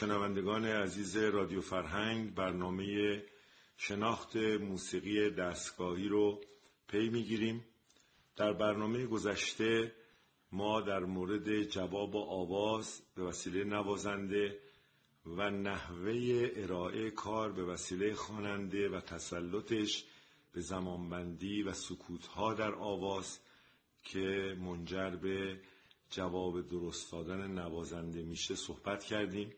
شنوندگان عزیز رادیو فرهنگ برنامه شناخت موسیقی دستگاهی رو پی می‌گیریم. در برنامه گذشته ما در مورد جواب و آواز به وسیله نوازنده و نحوه ارائه کار به وسیله خواننده و تسلطش به زمانبندی و سکوتها در آواز که منجر به جواب درست دادن نوازنده میشه صحبت کردیم.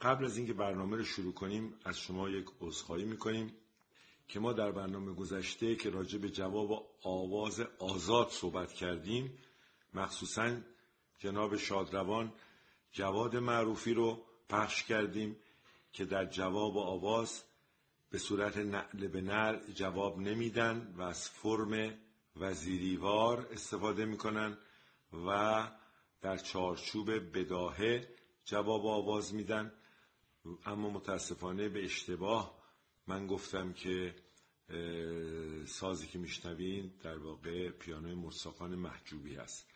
قبل از اینکه برنامه رو شروع کنیم از شما یک عذرخواهی می‌کنیم که ما در برنامه گذشته که راجع به جواب آواز آزاد صحبت کردیم مخصوصا جناب شادروان جواد معروفی رو پخش کردیم که در جواب آواز به صورت نعل به نعل جواب نمیدن و از فرم وزیریوار استفاده می‌کنن و در چارچوب بداهه جواب آواز میدن. اما متاسفانه به اشتباه من گفتم که سازی که میشنوین در واقع پیانوی مرساخان محجوبی هست.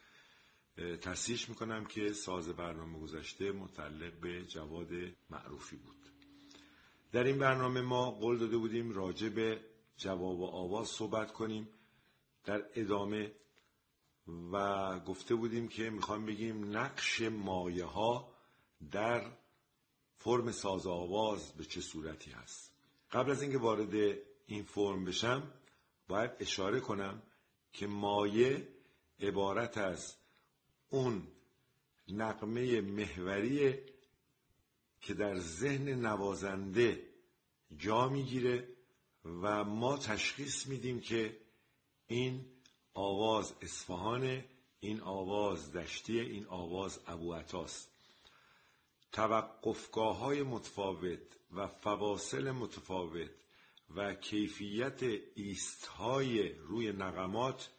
تصحیح می‌کنم که ساز برنامه گذشته متعلق به جواد معروفی بود. در این برنامه ما قول داده بودیم راجع به جواب و آواز صحبت کنیم. در ادامه و گفته بودیم که می‌خوام بگیم نقش مایه ها در فرم ساز آواز به چه صورتی هست؟ قبل از اینکه وارد این فرم بشم باید اشاره کنم که مایه عبارت از اون نقمه محوری که در ذهن نوازنده جا می‌گیره و ما تشخیص میدیم که این آواز اصفهانه این آواز دشتی این آواز ابو عطاست. توقفگاه های متفاوت و فواصل متفاوت و کیفیت ایست های روی نقمات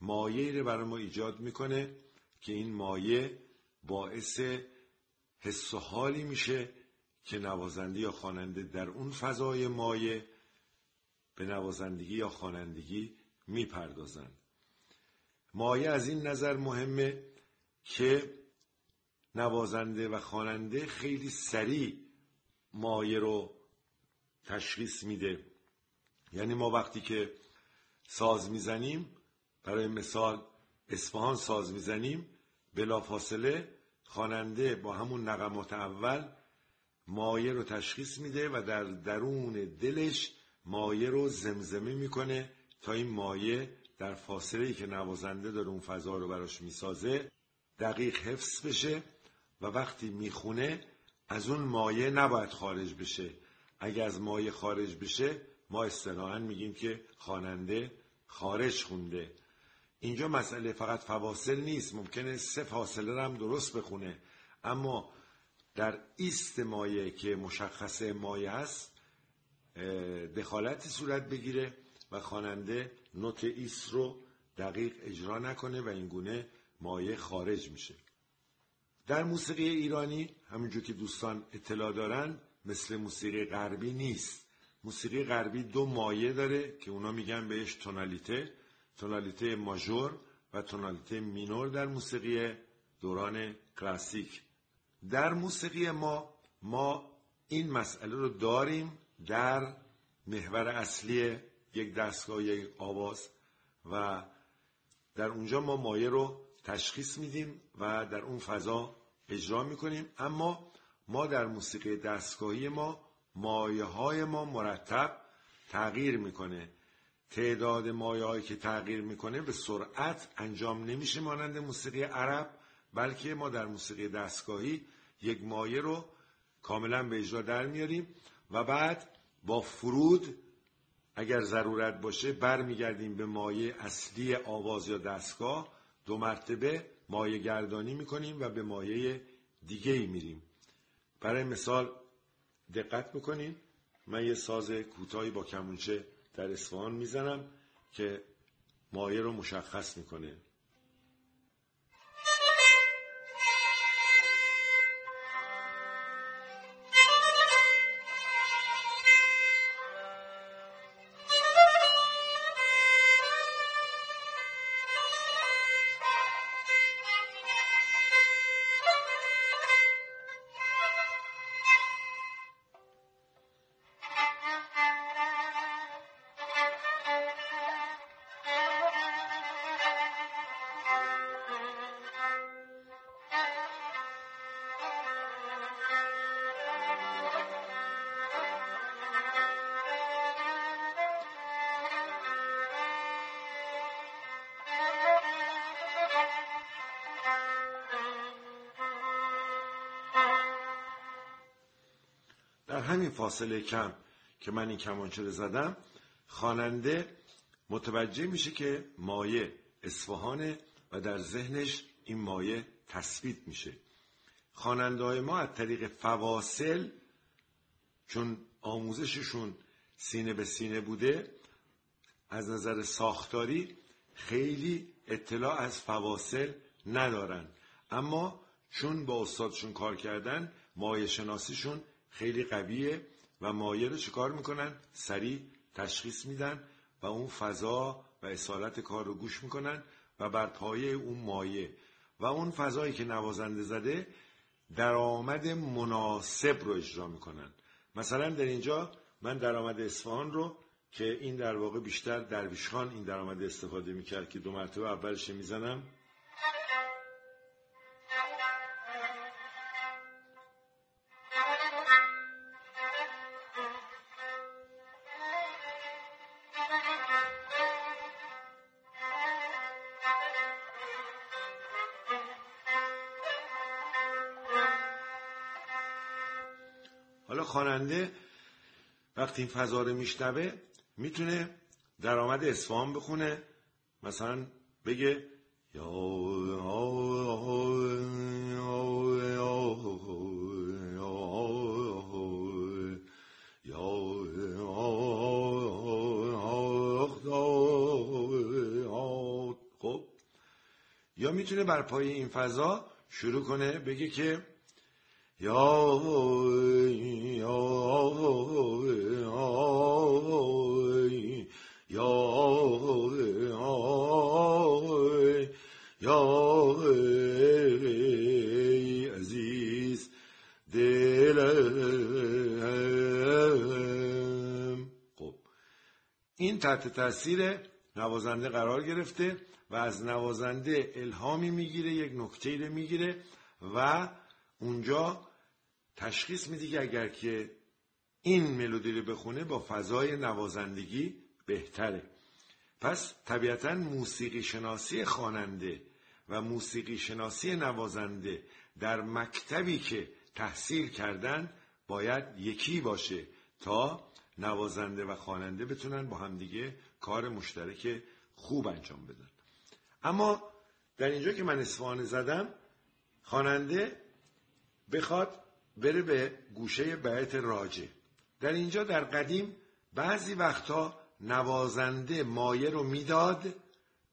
مایه رو برای ما ایجاد می‌کنه که این مایه باعث حس و حالی میشه که نوازنده یا خواننده در اون فضای مایه به نوازندگی یا خوانندگی می‌پردازند. مایه از این نظر مهمه که نوازنده و خواننده خیلی سریع مایه رو تشخیص میده. یعنی ما وقتی که ساز می‌زنیم برای مثال اصفهان ساز می‌زنیم بلافاصله خواننده با همون نقمات اول مایه رو تشخیص میده و در درون دلش مایه رو زمزمه می‌کنه تا این مایه در فاصله ای که نوازنده داره اون فضا رو براش می‌سازه دقیق حفظ بشه. و وقتی می‌خونه از اون مایه نباید خارج بشه. اگر از مایه خارج بشه ما اصطلاحا میگیم که خواننده خارج خونده. اینجا مسئله فقط فواصل نیست ممکنه سه فاصله هم درست بخونه. اما در ایست مایه که مشخص مایه هست دخالتی صورت بگیره و خواننده نوت ایست رو دقیق اجرا نکنه و اینگونه مایه خارج میشه. در موسیقی ایرانی همونجور که دوستان اطلاع دارن مثل موسیقی غربی نیست. موسیقی غربی دو مایه داره که اونا میگن بهش تونالیته تونالیته ماژور و تونالیته مینور در موسیقی دوران کلاسیک. در موسیقی ما ما این مسئله رو داریم در محور اصلی یک دستگاه یک آواز و در اونجا ما مایه رو تشخیص میدیم و در اون فضا اجرا می‌کنیم. اما ما در موسیقی دستگاهی ما مایه های ما مرتب تغییر می‌کنه. تعداد مایه هایی که تغییر می‌کنه به سرعت انجام نمیشه مانند موسیقی عرب بلکه ما در موسیقی دستگاهی یک مایه رو کاملا به اجرا در میاریم و بعد با فرود اگر ضرورت باشه برمیگردیم به مایه اصلی آواز یا دستگاه. دو مرتبه مایه گردانی می‌کنیم و به مایه دیگه ای میریم. برای مثال دقت می‌کنیم من یه ساز کوتاهی با کمونچه در اصفهان می‌زنم که مایه رو مشخص می‌کنه. همین فاصله کم که من این کمانچه رو زدم خواننده متوجه میشه که مایه اصفهانه و در ذهنش این مایه تثبیت میشه. خواننده های ما از طریق فواصل چون آموزششون سینه به سینه بوده از نظر ساختاری خیلی اطلاع از فواصل ندارن. اما چون با استادشون کار کردن مایه شناسیشون خیلی قویه و مایه رو چیکار می‌کنن؟ سریع تشخیص میدن و اون فضا و اصالت کار رو گوش می‌کنن و بر پایه اون مایه و اون فضایی که نوازنده زده درآمد مناسب رو اجرا می‌کنن. مثلا در اینجا من درآمد اصفهان رو که این در واقع بیشتر درویش خان این درآمد استفاده می‌کرد که دو مرتبه اولش می‌زنم خواننده وقتی این فضا رو میشنوه می‌تونه درآمد اصفهان بخونه. مثلا بگه یا خب یا می‌تونه بر پای این فضا شروع کنه بگه که یا یا عزیز دلم این تحت تاثیر نوازنده قرار گرفته و از نوازنده الهامی می‌گیره یک نکته رو می‌گیره و اونجا تشخیص میده که اگر که این ملودی رو بخونه با فضای نوازندگی بهتره. پس طبیعتا موسیقی شناسی خواننده و موسیقی شناسی نوازنده در مکتبی که تحصیل کردن باید یکی باشه تا نوازنده و خواننده بتونن با همدیگه کار مشترک خوب انجام بدن. اما در اینجا که من اصفهان زدم خواننده بخواد بره به گوشه بیت راجه در اینجا در قدیم بعضی وقتها نوازنده مایه رو می‌داد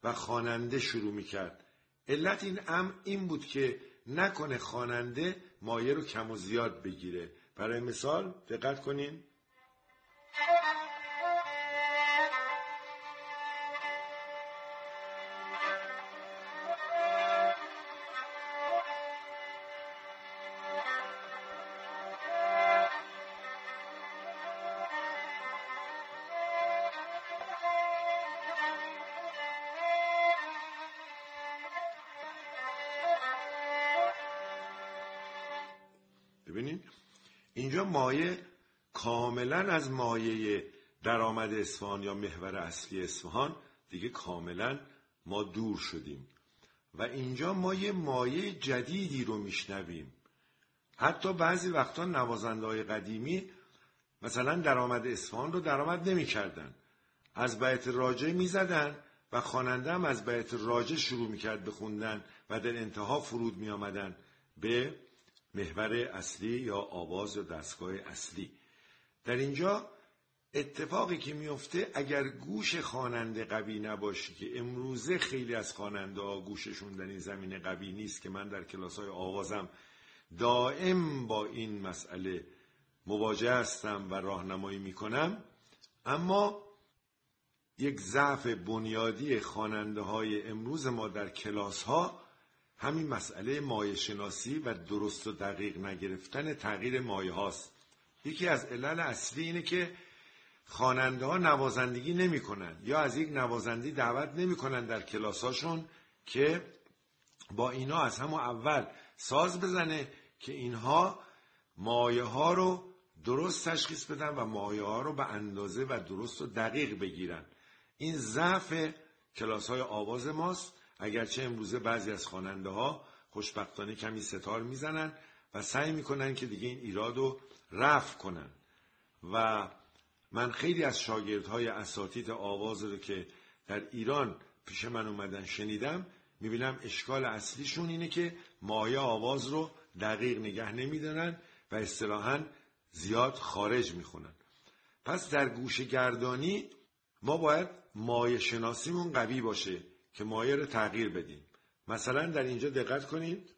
و خواننده شروع می‌کرد. علت این ام این بود که نکنه خواننده مایه رو کم و زیاد بگیره. برای مثال دقت کنین. ببینید اینجا مایه کاملا از مایه درآمد اصفهان یا محور اصلی اصفهان دیگه کاملا ما دور شدیم. و اینجا ما یه مایه جدیدی رو میشنویم. حتی بعضی وقتا نوازنده های قدیمی مثلا درآمد اصفهان رو درآمد نمی‌کردن. از بیت راجع می‌زدن و خواننده هم از بیت راجع شروع می‌کرد بخوندن و در انتها فرود می آمدن به محور اصلی یا آواز یا دستگاه اصلی. در اینجا اتفاقی که میفته اگر گوش خواننده قوی نباشه که امروزه خیلی از خواننده ها گوششون در این زمینه قوی نیست که من در کلاس های آوازم دائم با این مسئله مواجه هستم و راهنمایی می‌کنم. اما یک ضعف بنیادی خواننده های امروز ما در کلاس ها همین مسئله مایه شناسی و درست و دقیق نگرفتن تغییر مایه هاست. یکی از علل اصلی اینه که خواننده ها نوازندگی نمی‌کنن یا از یک نوازندی دعوت نمی‌کنن در کلاساشون که با اینا از همون اول ساز بزنه که اینها مایه ها رو درست تشخیص بدن و مایه ها رو به اندازه و درست و دقیق بگیرن. این ضعف کلاس های آواز ماست. اگرچه امروزه بعضی از خواننده ها خوشبختانه کمی ستار می‌زنن و سعی می‌کنن که دیگه این ایراد رو رفع کنن. و من خیلی از شاگردهای اساتید آواز رو که در ایران پیش من اومدن شنیدم می‌بینم اشکال اصلیشون اینه که مایه آواز رو دقیق نگه نمیدارن و اصطلاحا زیاد خارج می‌خونن. پس در گوش گردانی ما باید مایه شناسیمون قوی باشه. که مایه رو تغییر بدیم. مثلا در اینجا دقت کنید.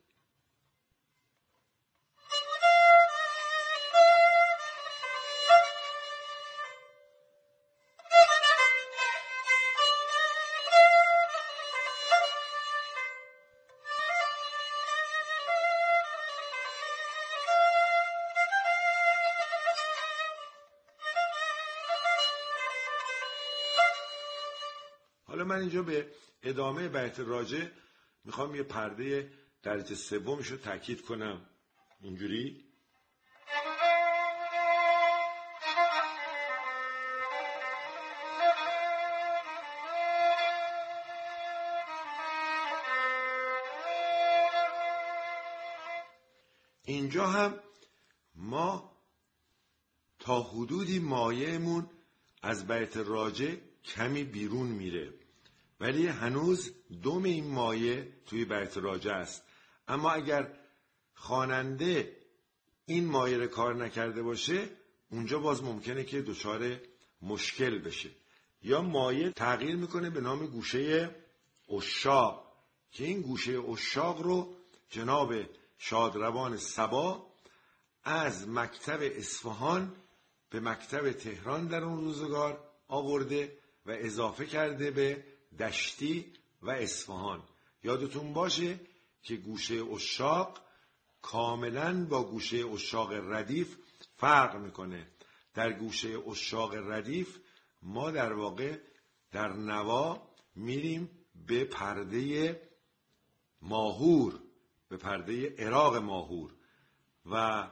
حالا من اینجا به ادامه بیت راجع می‌خوام یه پرده درجه سومش رو تاکید کنم. اینجوری؟ اینجا هم ما تا حدودی مایهمون از بیت راجع کمی بیرون میره. ولی هنوز دوم این مایه توی بیت راجع است. اما اگر خواننده این مایه رو کار نکرده باشه اونجا باز ممکنه که دچار مشکل بشه. یا مایه تغییر می‌کنه به نام گوشه اشاق که این گوشه اشاق رو جناب شادروان سبا از مکتب اصفهان به مکتب تهران در اون روزگار آورده و اضافه کرده به دشتی و اصفهان. یادتون باشه که گوشه اشاق کاملا با گوشه اشاق ردیف فرق می‌کنه. در گوشه اشاق ردیف ما در واقع در نوا میریم به پرده ماهور به پرده عراق ماهور. و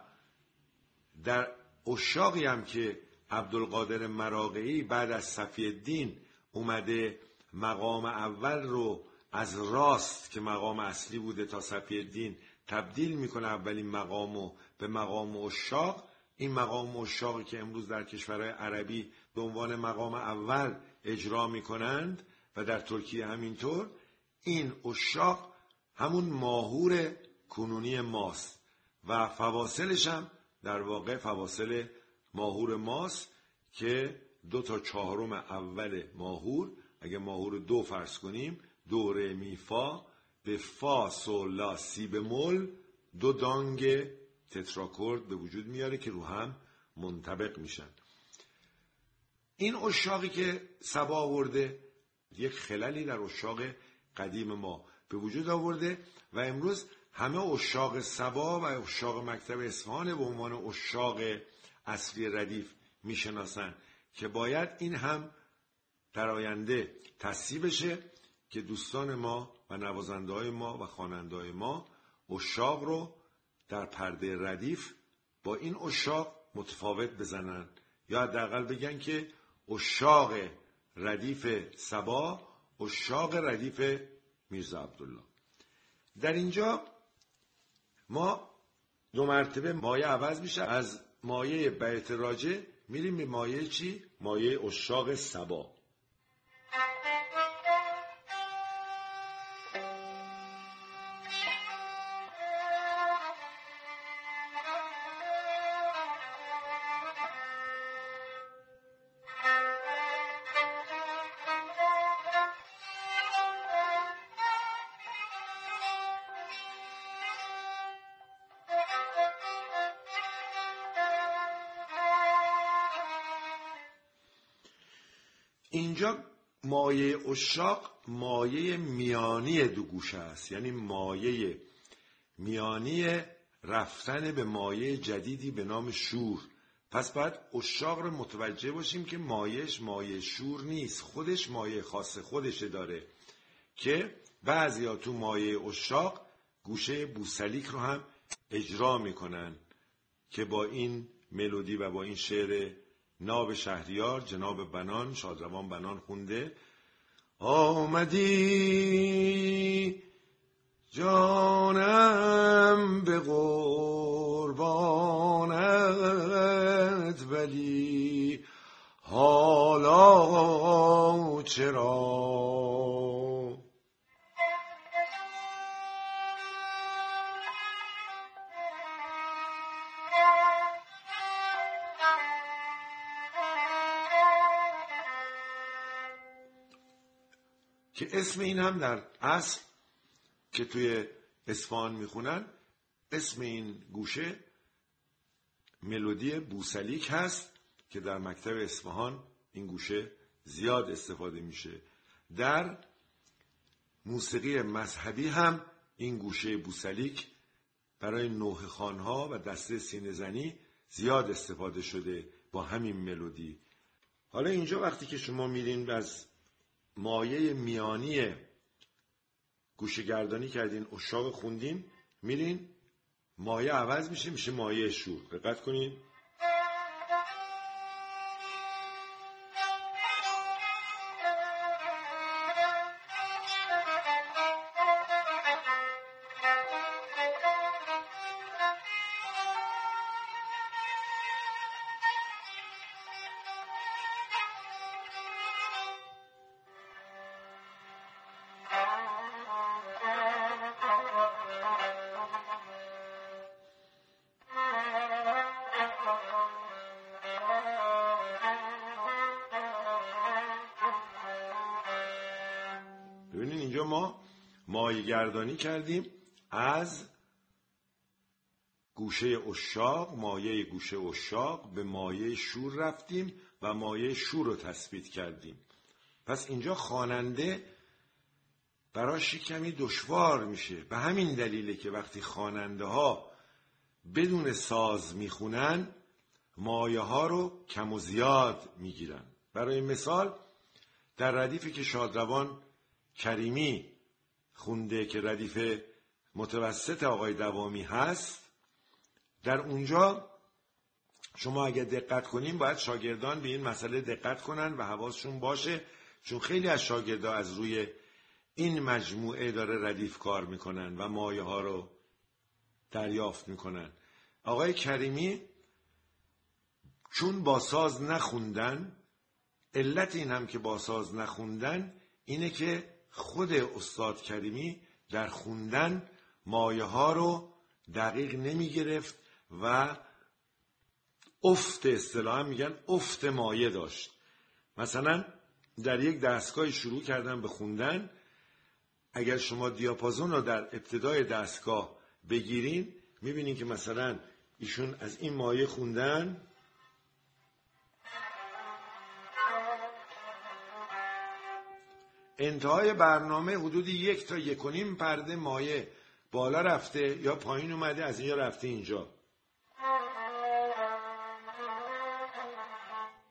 در اشاقی هم که عبدالقادر مراقعی بعد از صفی الدین اومده مقام اول رو از راست که مقام اصلی بوده تا صفی الدین تبدیل می‌کنه اولین مقامو به مقام اشاق این مقام اشاقی که امروز در کشورهای عربی به عنوان مقام اول اجرا می‌کنند و در ترکیه همینطور این اشاق همون ماهور کنونی ماست و فواصلش هم در واقع فواصل ماهور ماست که دو تا چهارم اول ماهور اگه ماهور دو فرض کنیم دو ره می فا. به فا سول لا سی به مل دو دانگ تتراکورد به وجود میاره که رو هم منطبق میشن. این اشاقی که سبا آورده یک خللی در اشاق قدیم ما به وجود آورده و امروز همه اشاق سبا و اشاق مکتب اصفهان به عنوان اشاق اصلی ردیف می‌شناسن که باید این هم در آینده تصیب بشه که دوستان ما و نوازنده های ما و خواننده های ما اشاق رو در پرده ردیف با این اشاق متفاوت بزنن. یا حداقل بگن که اشاق ردیف سبا اشاق ردیف میرزا عبدالله. در اینجا ما دو مرتبه مایه عوض میشه. از مایه بیت راجه میریم به مایه چی؟ مایه اشاق سبا اینجا مایه اشاق مایه میانی دو گوشه است. یعنی مایه میانی رفتن به مایه جدیدی به نام شور. پس باید اشاق رو متوجه باشیم که مایش مایه شور نیست. خودش مایه خاص خودش داره که بعضیا تو مایه اشاق گوشه بوسلیک رو هم اجرا می‌کنن که با این ملودی و با این شعر ناب شهریار جناب بنان شادروان بنان خونده. آمدی جانم به قربانت ولی حالا چرا اسم این هم در اصل که توی اسفان می‌خونن اسم این گوشه ملودی بوسلیک هست که در مکتب اصفهان این گوشه زیاد استفاده میشه. در موسیقی مذهبی هم این گوشه بوسلیک برای نوه خانها و دسته سینه زنی زیاد استفاده شده با همین ملودی. حالا اینجا وقتی که شما میرین از مایه میانی گوشگردانی کردین اشاق خوندین میرین مایه عوض میشه میشه مایه شور. دقت کنین. ما مایه گردانی کردیم از گوشه اشاق مایه گوشه اشاق به مایه شور رفتیم و مایه شور رو تثبیت کردیم. پس اینجا خواننده براش کمی دشوار میشه. به همین دلیله که وقتی خواننده ها بدون ساز می‌خونن مایه ها رو کم و زیاد می‌گیرن. برای مثال در ردیفی که شادروان کریمی خونده که ردیف متوسط آقای دوامی هست در اونجا شما اگر دقت کنیم باید شاگردان به این مسئله دقت کنن و حواسشون باشه چون خیلی از شاگردا از روی این مجموعه داره ردیف کار می‌کنن و مایه ها رو دریافت می‌کنن. آقای کریمی چون با ساز نخوندن علت این هم که با ساز نخوندن اینه که خود استاد کریمی در خوندن مایه ها رو دقیق نمی گرفت و افت اصطلاحا میگن افت مایه داشت. مثلا در یک دستگاه شروع کردن به خوندن اگر شما دیاپازون رو در ابتدای دستگاه بگیرین می‌بینین که مثلا ایشون از این مایه خوندن انتهای برنامه حدود یک تا یک و نیم پرده مایه بالا رفته یا پایین اومده از اینجا رفته اینجا.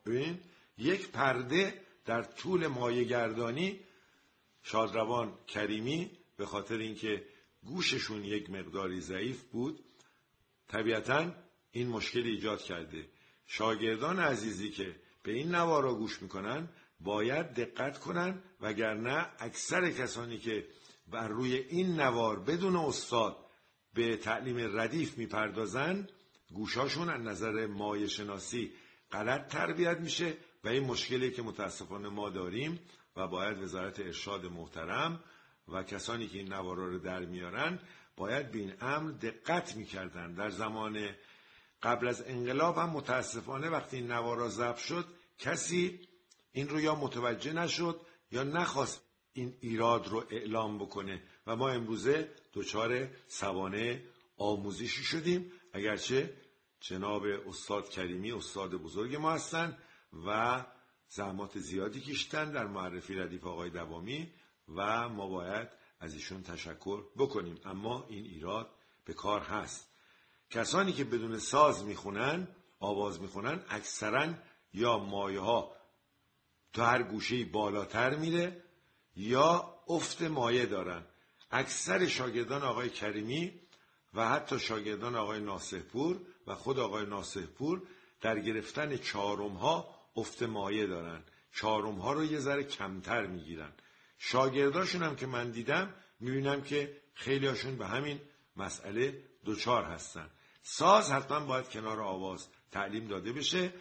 ببین یک پرده در طول مایه گردانی شادروان کریمی به خاطر اینکه گوششون یک مقداری ضعیف بود طبیعتا این مشکل ایجاد کرده. شاگردان عزیزی که به این نوارا گوش می‌کنن باید دقت کنن وگرنه اکثر کسانی که و روی این نوار بدون استاد به تعلیم ردیف می‌پردازن گوشاشون از نظر مایه شناسی غلط تربیت میشه و این مشکلی که متاسفانه ما داریم و باید وزارت ارشاد محترم و کسانی که این نوارا رو در میارن باید به این امر دقت می‌کردن. در زمان قبل از انقلاب هم متاسفانه وقتی این نوارا ضبط شد کسی این رو یا متوجه نشد یا نخواست این ایراد رو اعلام بکنه. و ما امروزه دچار سوانه آموزشی شدیم. اگرچه جناب استاد کریمی استاد بزرگ ما هستند و زحمات زیادی کشتن در معرفی ردیف آقای دوامی و ما باید از ایشون تشکر بکنیم. اما این ایراد به کار هست. کسانی که بدون ساز می‌خونن آواز می‌خونن اکثرا یا مایه ها تا هر گوشه بالاتر میره یا افت مایه دارن. اکثر شاگردان آقای کریمی و حتی شاگردان آقای ناسهپور و خود آقای ناسهپور در گرفتن چهارم ها افت مایه دارن. چهارم ها رو یه ذره کمتر می‌گیرن. شاگرداشون هم که من دیدم می‌بینم که خیلی هاشون به همین مسئله دوچار هستن. ساز حتما باید کنار آواز تعلیم داده بشه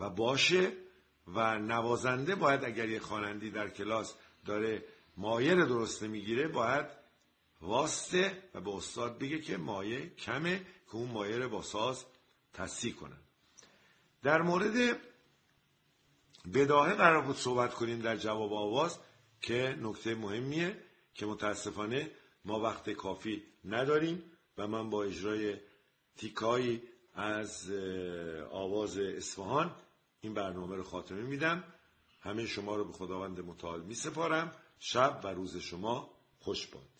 و باشه و نوازنده باید اگر یه خوانندی در کلاس داره مایه رو درست می‌گیره باید واسطه و به استاد بگه که مایه کمه که اون مایه رو با ساز تصحیح کنن در مورد بداهه قرار بود صحبت کنیم در جواب آواز که نکته مهمیه که متاسفانه ما وقت کافی نداریم و من با اجرای تیکایی از آواز اصفهان این برنامه رو خاتمه میدم. همه شما رو به خداوند متعال می سپارم شب و روز شما خوش باد.